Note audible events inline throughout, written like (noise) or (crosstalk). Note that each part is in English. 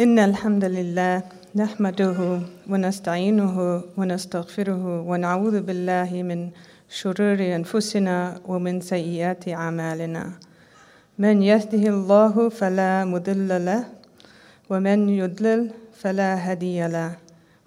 إن الحمد لله نحمده ونستعينه ونستغفره ونعوذ بالله من شرور أنفسنا ومن سيئات أعمالنا. من يهده الله فلا مضل له ومن يضلل فلا هادي له.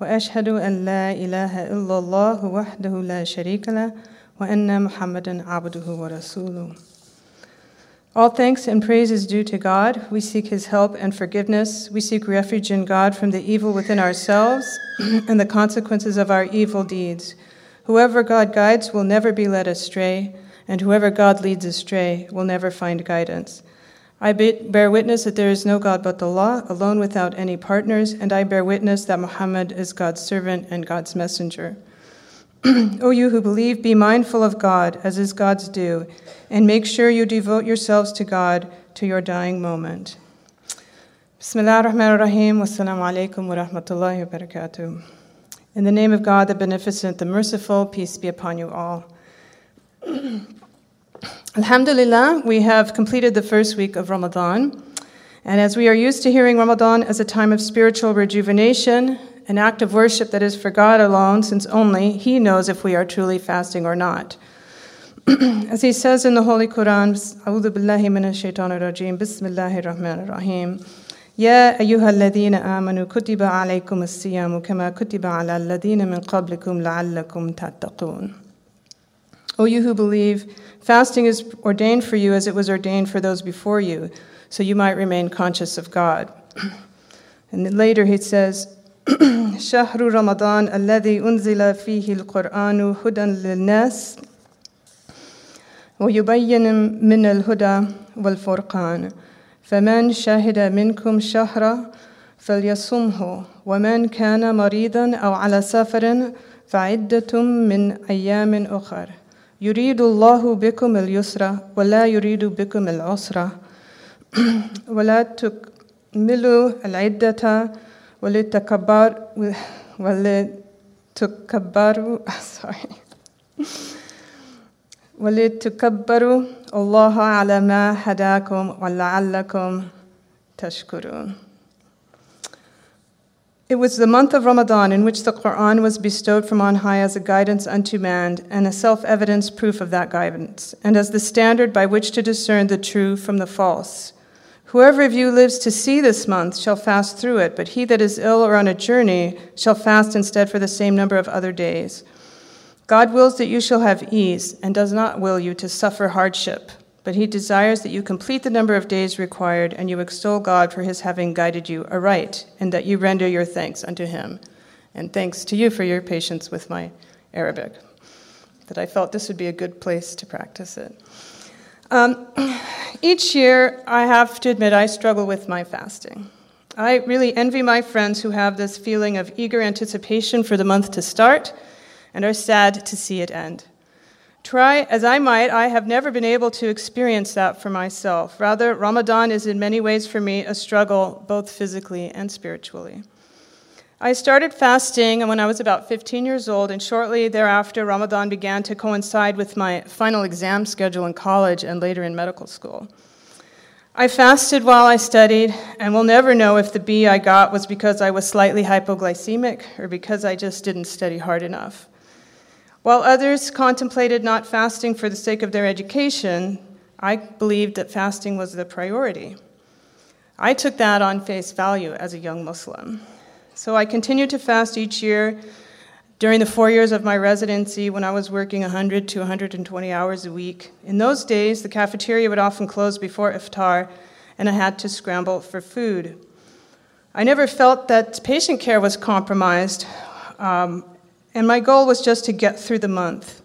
وأشهد أن لا إله إلا الله وحده لا شريك له وأن محمدا عبده ورسوله. All thanks and praise is due to God. We seek His help and forgiveness. We seek refuge in God from the evil within ourselves (clears throat) and the consequences of our evil deeds. Whoever God guides will never be led astray, and whoever God leads astray will never find guidance. I bear witness that there is no God but Allah, alone without any partners, and I bear witness that Muhammad is God's servant and God's messenger. (clears throat) o you who believe, be mindful of God, as is God's due, and make sure you devote yourselves to God to your dying moment. Bismillah ar-Rahman ar-Rahim, wassalamu alaikum wa rahmatullahi wa barakatuh. In the name of God, the Beneficent, the Merciful, peace be upon you all. (clears throat) Alhamdulillah, we have completed the first week of Ramadan. And as we are used to hearing Ramadan as a time of spiritual rejuvenation, an act of worship that is for God alone, since only He knows if we are truly fasting or not. (clears throat) As He says in the Holy Quran, أعوذ بالله من الشيطان الرجيم بسم الله الرحمن الرحيم يا أيها الذين آمنوا كتب عليكم الصيام كما كتب على الذين من قبلكم لعلكم تتقون O you who believe, fasting is ordained for you as it was ordained for those before you, so you might remain conscious of God. (clears throat) And then later he says, (coughs) شهر رمضان الذي أنزل فيه القرآن هدى للناس ويبين من الهدى والفرقان. فمن شهد منكم شهر فليصمه ومن كان مريضا أو على سفر فعدة من أيام أخر. يريد الله بكم اليسر ولا يريد بكم العسر. (coughs) ولا تكملوا العدة ولتكبر ولتكبروا (laughs) sorry ولتكبروا الله على ما هداكم ولعلكم تشكرون It was the month of Ramadan in which the Quran was bestowed from on high as a guidance unto man and a self evidence proof of that guidance, and as the standard by which to discern the true from the false. Whoever of you lives to see this month shall fast through it, but he that is ill or on a journey shall fast instead for the same number of other days. God wills that you shall have ease, and does not will you to suffer hardship, but he desires that you complete the number of days required, and you extol God for his having guided you aright, and that you render your thanks unto him. And thanks to you for your patience with my Arabic, that I felt this would be a good place to practice it. Um, (clears throat) each year, I have to admit, I struggle with my fasting. I really envy my friends who have this feeling of eager anticipation for the month to start and are sad to see it end. Try as I might, I have never been able to experience that for myself. Rather, Ramadan is in many ways for me a struggle, both physically and spiritually. I started fasting when I was about 15 years old, and shortly thereafter, Ramadan began to coincide with my final exam schedule in college and later in medical school. I fasted while I studied, and will never know if the B I got was because I was slightly hypoglycemic or because I just didn't study hard enough. While others contemplated not fasting for the sake of their education, I believed that fasting was the priority. I took that on face value as a young Muslim. So I continued to fast each year during the four years of my residency when I was working 100 to 120 hours a week. In those days, the cafeteria would often close before iftar, and I had to scramble for food. I never felt that patient care was compromised. Um, and my goal was just to get through the month.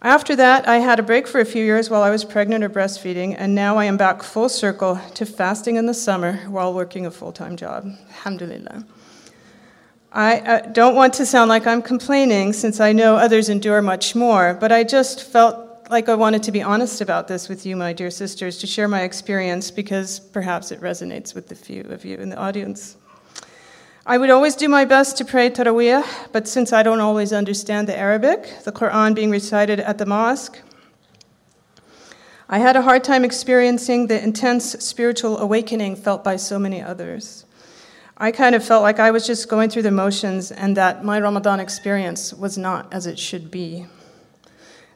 After that, I had a break for a few years while I was pregnant or breastfeeding, and now I am back full circle to fasting in the summer while working a full time job. Alhamdulillah. I uh, don't want to sound like I'm complaining since I know others endure much more, but I just felt like I wanted to be honest about this with you, my dear sisters, to share my experience because perhaps it resonates with the few of you in the audience. I would always do my best to pray Taraweeh, but since I don't always understand the Arabic, the Quran being recited at the mosque, I had a hard time experiencing the intense spiritual awakening felt by so many others. I kind of felt like I was just going through the motions and that my Ramadan experience was not as it should be.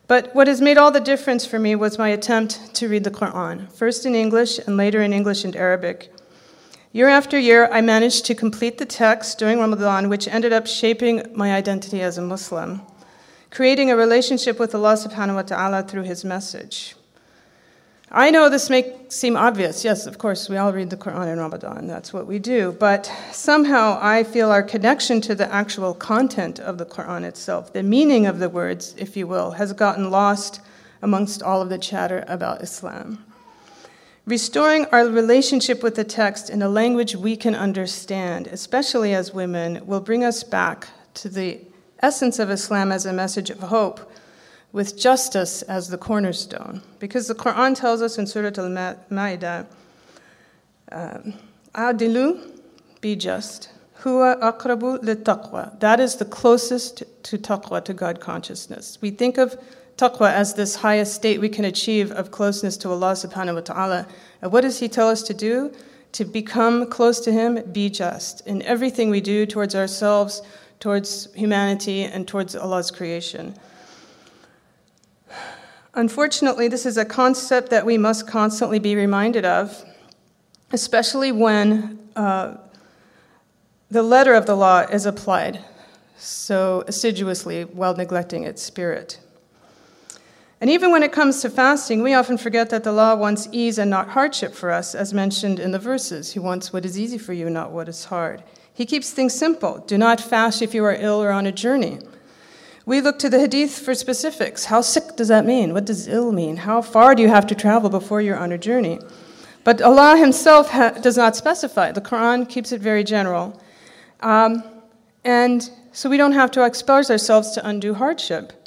But what has made all the difference for me was my attempt to read the Quran, first in English and later in English and Arabic. Year after year, I managed to complete the text during Ramadan, which ended up shaping my identity as a Muslim, creating a relationship with Allah subhanahu wa ta'ala through His message. I know this may seem obvious. Yes, of course, we all read the Quran in Ramadan. That's what we do. But somehow I feel our connection to the actual content of the Quran itself, the meaning of the words, if you will, has gotten lost amongst all of the chatter about Islam. Restoring our relationship with the text in a language we can understand, especially as women, will bring us back to the essence of Islam as a message of hope with justice as the cornerstone. Because the Quran tells us in Surah Al Ma'idah, um, Adilu, be just. Huwa aqrabu taqwa. That is the closest to taqwa, to God consciousness. We think of taqwa as this highest state we can achieve of closeness to Allah subhanahu wa ta'ala. And what does He tell us to do? To become close to Him, be just in everything we do towards ourselves, towards humanity, and towards Allah's creation. Unfortunately, this is a concept that we must constantly be reminded of, especially when uh, the letter of the law is applied so assiduously while neglecting its spirit. And even when it comes to fasting, we often forget that the law wants ease and not hardship for us, as mentioned in the verses. He wants what is easy for you, not what is hard. He keeps things simple. Do not fast if you are ill or on a journey. We look to the hadith for specifics. How sick does that mean? What does ill mean? How far do you have to travel before you're on a journey? But Allah Himself ha- does not specify. The Quran keeps it very general. Um, and so we don't have to expose ourselves to undue hardship.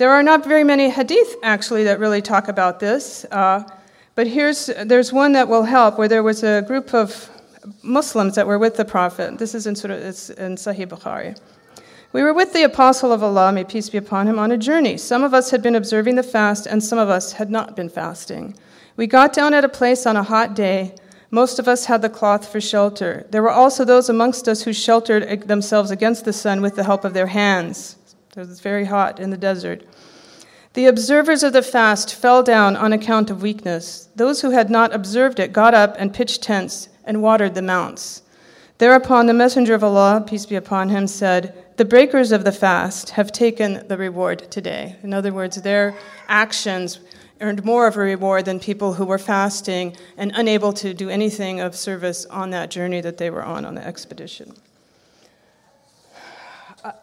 There are not very many hadith, actually, that really talk about this. Uh, but here's, there's one that will help where there was a group of Muslims that were with the Prophet. This is in, it's in Sahih Bukhari. We were with the apostle of Allah, may peace be upon him, on a journey. Some of us had been observing the fast, and some of us had not been fasting. We got down at a place on a hot day. Most of us had the cloth for shelter. There were also those amongst us who sheltered themselves against the sun with the help of their hands. It was very hot in the desert. The observers of the fast fell down on account of weakness. Those who had not observed it got up and pitched tents and watered the mounts. Thereupon the messenger of Allah, peace be upon him, said, the breakers of the fast have taken the reward today. In other words, their actions earned more of a reward than people who were fasting and unable to do anything of service on that journey that they were on on the expedition.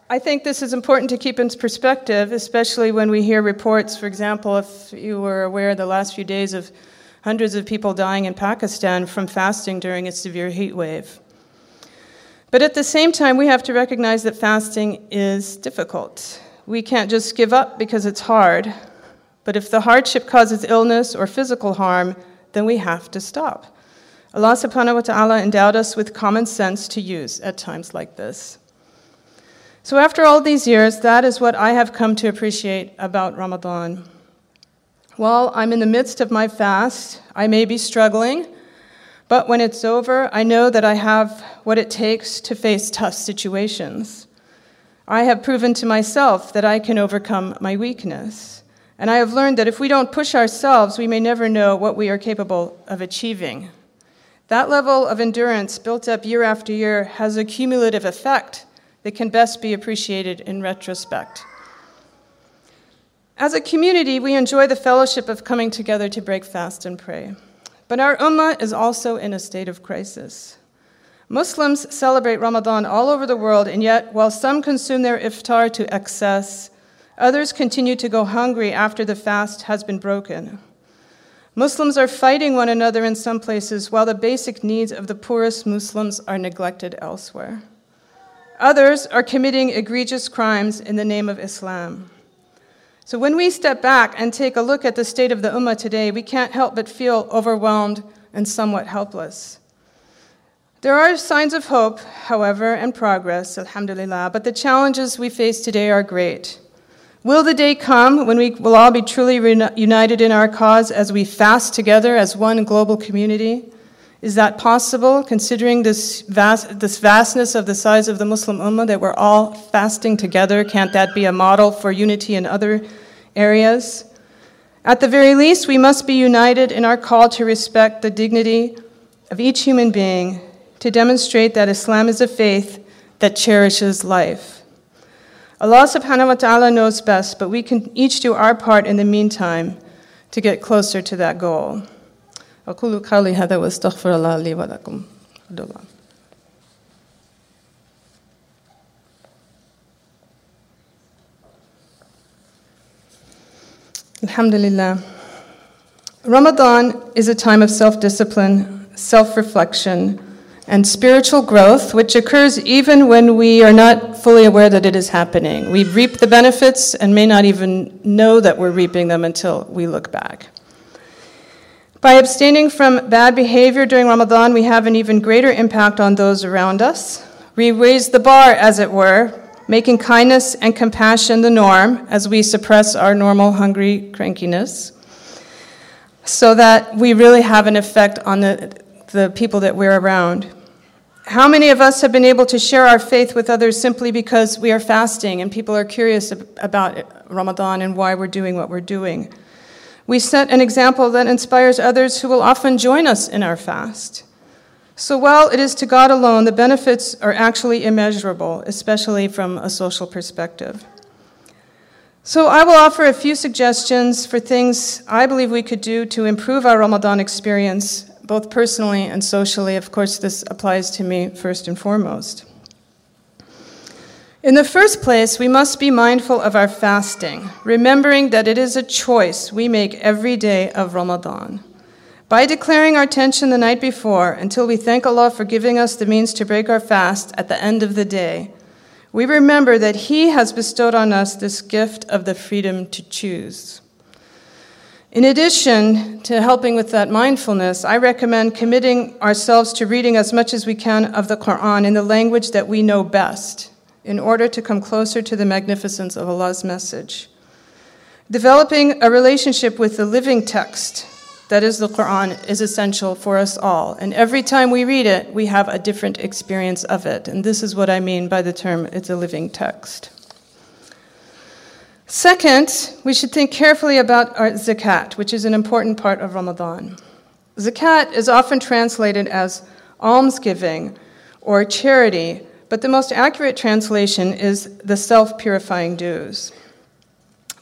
I think this is important to keep in perspective, especially when we hear reports, for example, if you were aware the last few days of hundreds of people dying in Pakistan from fasting during a severe heat wave. But at the same time, we have to recognize that fasting is difficult. We can't just give up because it's hard. But if the hardship causes illness or physical harm, then we have to stop. Allah subhanahu wa ta'ala endowed us with common sense to use at times like this. So, after all these years, that is what I have come to appreciate about Ramadan. While I'm in the midst of my fast, I may be struggling, but when it's over, I know that I have what it takes to face tough situations. I have proven to myself that I can overcome my weakness. And I have learned that if we don't push ourselves, we may never know what we are capable of achieving. That level of endurance built up year after year has a cumulative effect that can best be appreciated in retrospect. As a community, we enjoy the fellowship of coming together to break fast and pray. But our ummah is also in a state of crisis. Muslims celebrate Ramadan all over the world, and yet, while some consume their iftar to excess, others continue to go hungry after the fast has been broken. Muslims are fighting one another in some places, while the basic needs of the poorest Muslims are neglected elsewhere. Others are committing egregious crimes in the name of Islam. So when we step back and take a look at the state of the Ummah today, we can't help but feel overwhelmed and somewhat helpless. There are signs of hope, however, and progress, alhamdulillah, but the challenges we face today are great. Will the day come when we will all be truly united in our cause as we fast together as one global community? Is that possible, considering this, vast, this vastness of the size of the Muslim Ummah, that we're all fasting together? Can't that be a model for unity in other areas? At the very least, we must be united in our call to respect the dignity of each human being, to demonstrate that Islam is a faith that cherishes life. Allah subhanahu wa ta'ala knows best, but we can each do our part in the meantime to get closer to that goal. أقول قولي هذا واستغفر الله لي ولكم الله Alhamdulillah. Ramadan is a time of self discipline, self reflection, and spiritual growth, which occurs even when we are not fully aware that it is happening. We reap the benefits and may not even know that we're reaping them until we look back. By abstaining from bad behavior during Ramadan, we have an even greater impact on those around us. We raise the bar, as it were, making kindness and compassion the norm as we suppress our normal hungry crankiness, so that we really have an effect on the, the people that we're around. How many of us have been able to share our faith with others simply because we are fasting and people are curious about Ramadan and why we're doing what we're doing? We set an example that inspires others who will often join us in our fast. So while it is to God alone, the benefits are actually immeasurable, especially from a social perspective. So I will offer a few suggestions for things I believe we could do to improve our Ramadan experience both personally and socially. Of course, this applies to me first and foremost. In the first place, we must be mindful of our fasting, remembering that it is a choice we make every day of Ramadan. By declaring our intention the night before until we thank Allah for giving us the means to break our fast at the end of the day, we remember that He has bestowed on us this gift of the freedom to choose. In addition to helping with that mindfulness, I recommend committing ourselves to reading as much as we can of the Quran in the language that we know best in order to come closer to the magnificence of Allah's message. Developing a relationship with the living text, that is the Quran, is essential for us all. And every time we read it, we have a different experience of it. And this is what I mean by the term it's a living text. Second, we should think carefully about our zakat, which is an important part of Ramadan. Zakat is often translated as almsgiving or charity, but the most accurate translation is the self purifying dues.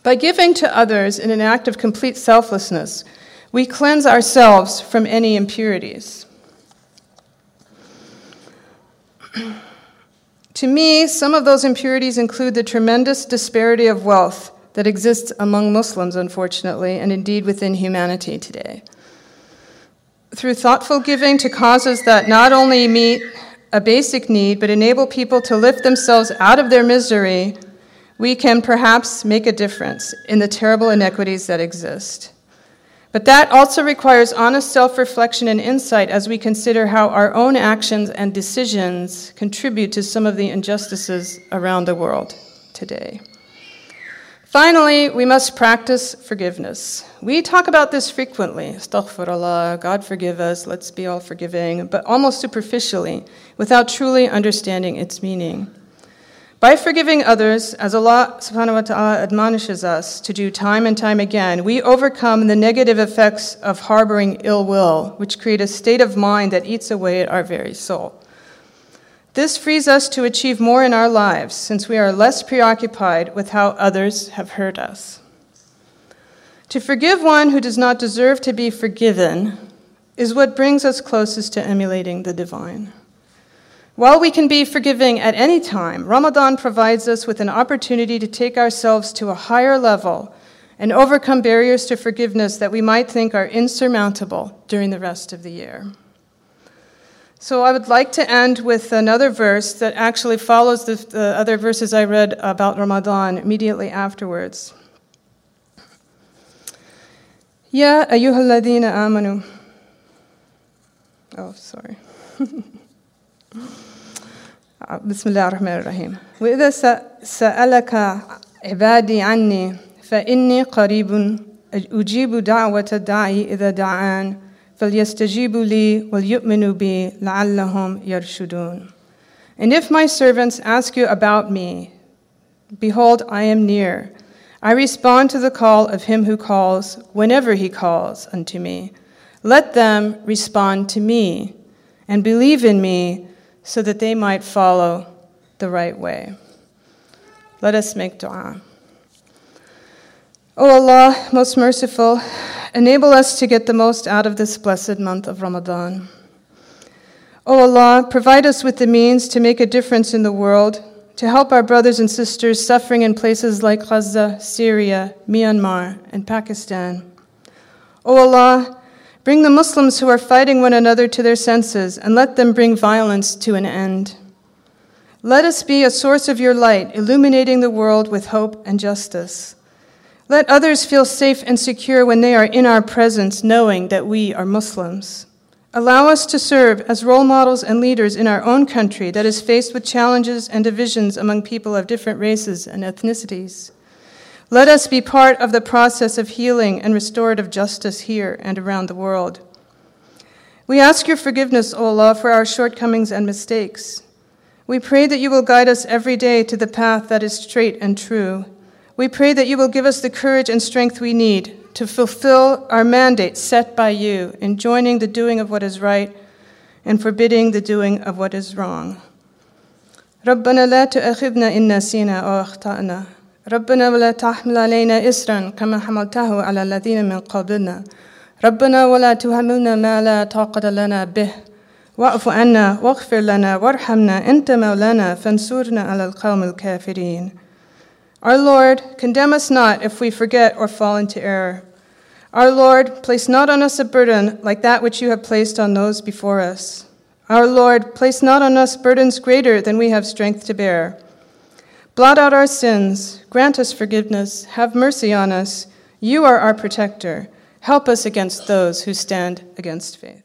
By giving to others in an act of complete selflessness, we cleanse ourselves from any impurities. (clears throat) To me, some of those impurities include the tremendous disparity of wealth that exists among Muslims, unfortunately, and indeed within humanity today. Through thoughtful giving to causes that not only meet a basic need but enable people to lift themselves out of their misery, we can perhaps make a difference in the terrible inequities that exist. But that also requires honest self reflection and insight as we consider how our own actions and decisions contribute to some of the injustices around the world today. Finally, we must practice forgiveness. We talk about this frequently. Astaghfirullah, God forgive us, let's be all forgiving, but almost superficially, without truly understanding its meaning. By forgiving others, as Allah subhanahu wa ta'ala admonishes us to do time and time again, we overcome the negative effects of harboring ill will, which create a state of mind that eats away at our very soul. This frees us to achieve more in our lives since we are less preoccupied with how others have hurt us. To forgive one who does not deserve to be forgiven is what brings us closest to emulating the divine. While we can be forgiving at any time, Ramadan provides us with an opportunity to take ourselves to a higher level and overcome barriers to forgiveness that we might think are insurmountable during the rest of the year. So, I would like to end with another verse that actually follows the, the other verses I read about Ramadan immediately afterwards. Ya ayyuhalladhina amanu. Oh, sorry. (laughs) بسم الله الرحمن الرحيم وإذا سألك عبادي عني فإني قريب أجيب دعوة الداعي إذا دعان فليستجيبوا لي وليؤمنوا بي لعلهم يرشدون. And if my servants ask you about me, behold, I am near. I respond to the call of him who calls, whenever he calls unto me. Let them respond to me and believe in me so that they might follow the right way. Let us make dua. O Allah, most merciful, enable us to get the most out of this blessed month of Ramadan. O Allah, provide us with the means to make a difference in the world, to help our brothers and sisters suffering in places like Gaza, Syria, Myanmar, and Pakistan. O Allah, bring the Muslims who are fighting one another to their senses and let them bring violence to an end. Let us be a source of your light, illuminating the world with hope and justice. Let others feel safe and secure when they are in our presence, knowing that we are Muslims. Allow us to serve as role models and leaders in our own country that is faced with challenges and divisions among people of different races and ethnicities. Let us be part of the process of healing and restorative justice here and around the world. We ask your forgiveness, O Allah, for our shortcomings and mistakes. We pray that you will guide us every day to the path that is straight and true we pray that you will give us the courage and strength we need to fulfill our mandate set by you in joining the doing of what is right and forbidding the doing of what is wrong. ربنا لا تؤاخذنا إن نسينا أو أخطأنا ربنا ولا تحمل علينا إسرا كما حملته على الذين من قبلنا ربنا ولا تحملنا ما لا طاقة لنا به واعف عنا واغفر لنا وارحمنا أنت مولانا فانصرنا على القوم الكافرين our Lord, condemn us not if we forget or fall into error. Our Lord, place not on us a burden like that which you have placed on those before us. Our Lord, place not on us burdens greater than we have strength to bear. Blot out our sins, grant us forgiveness, have mercy on us. You are our protector. Help us against those who stand against faith.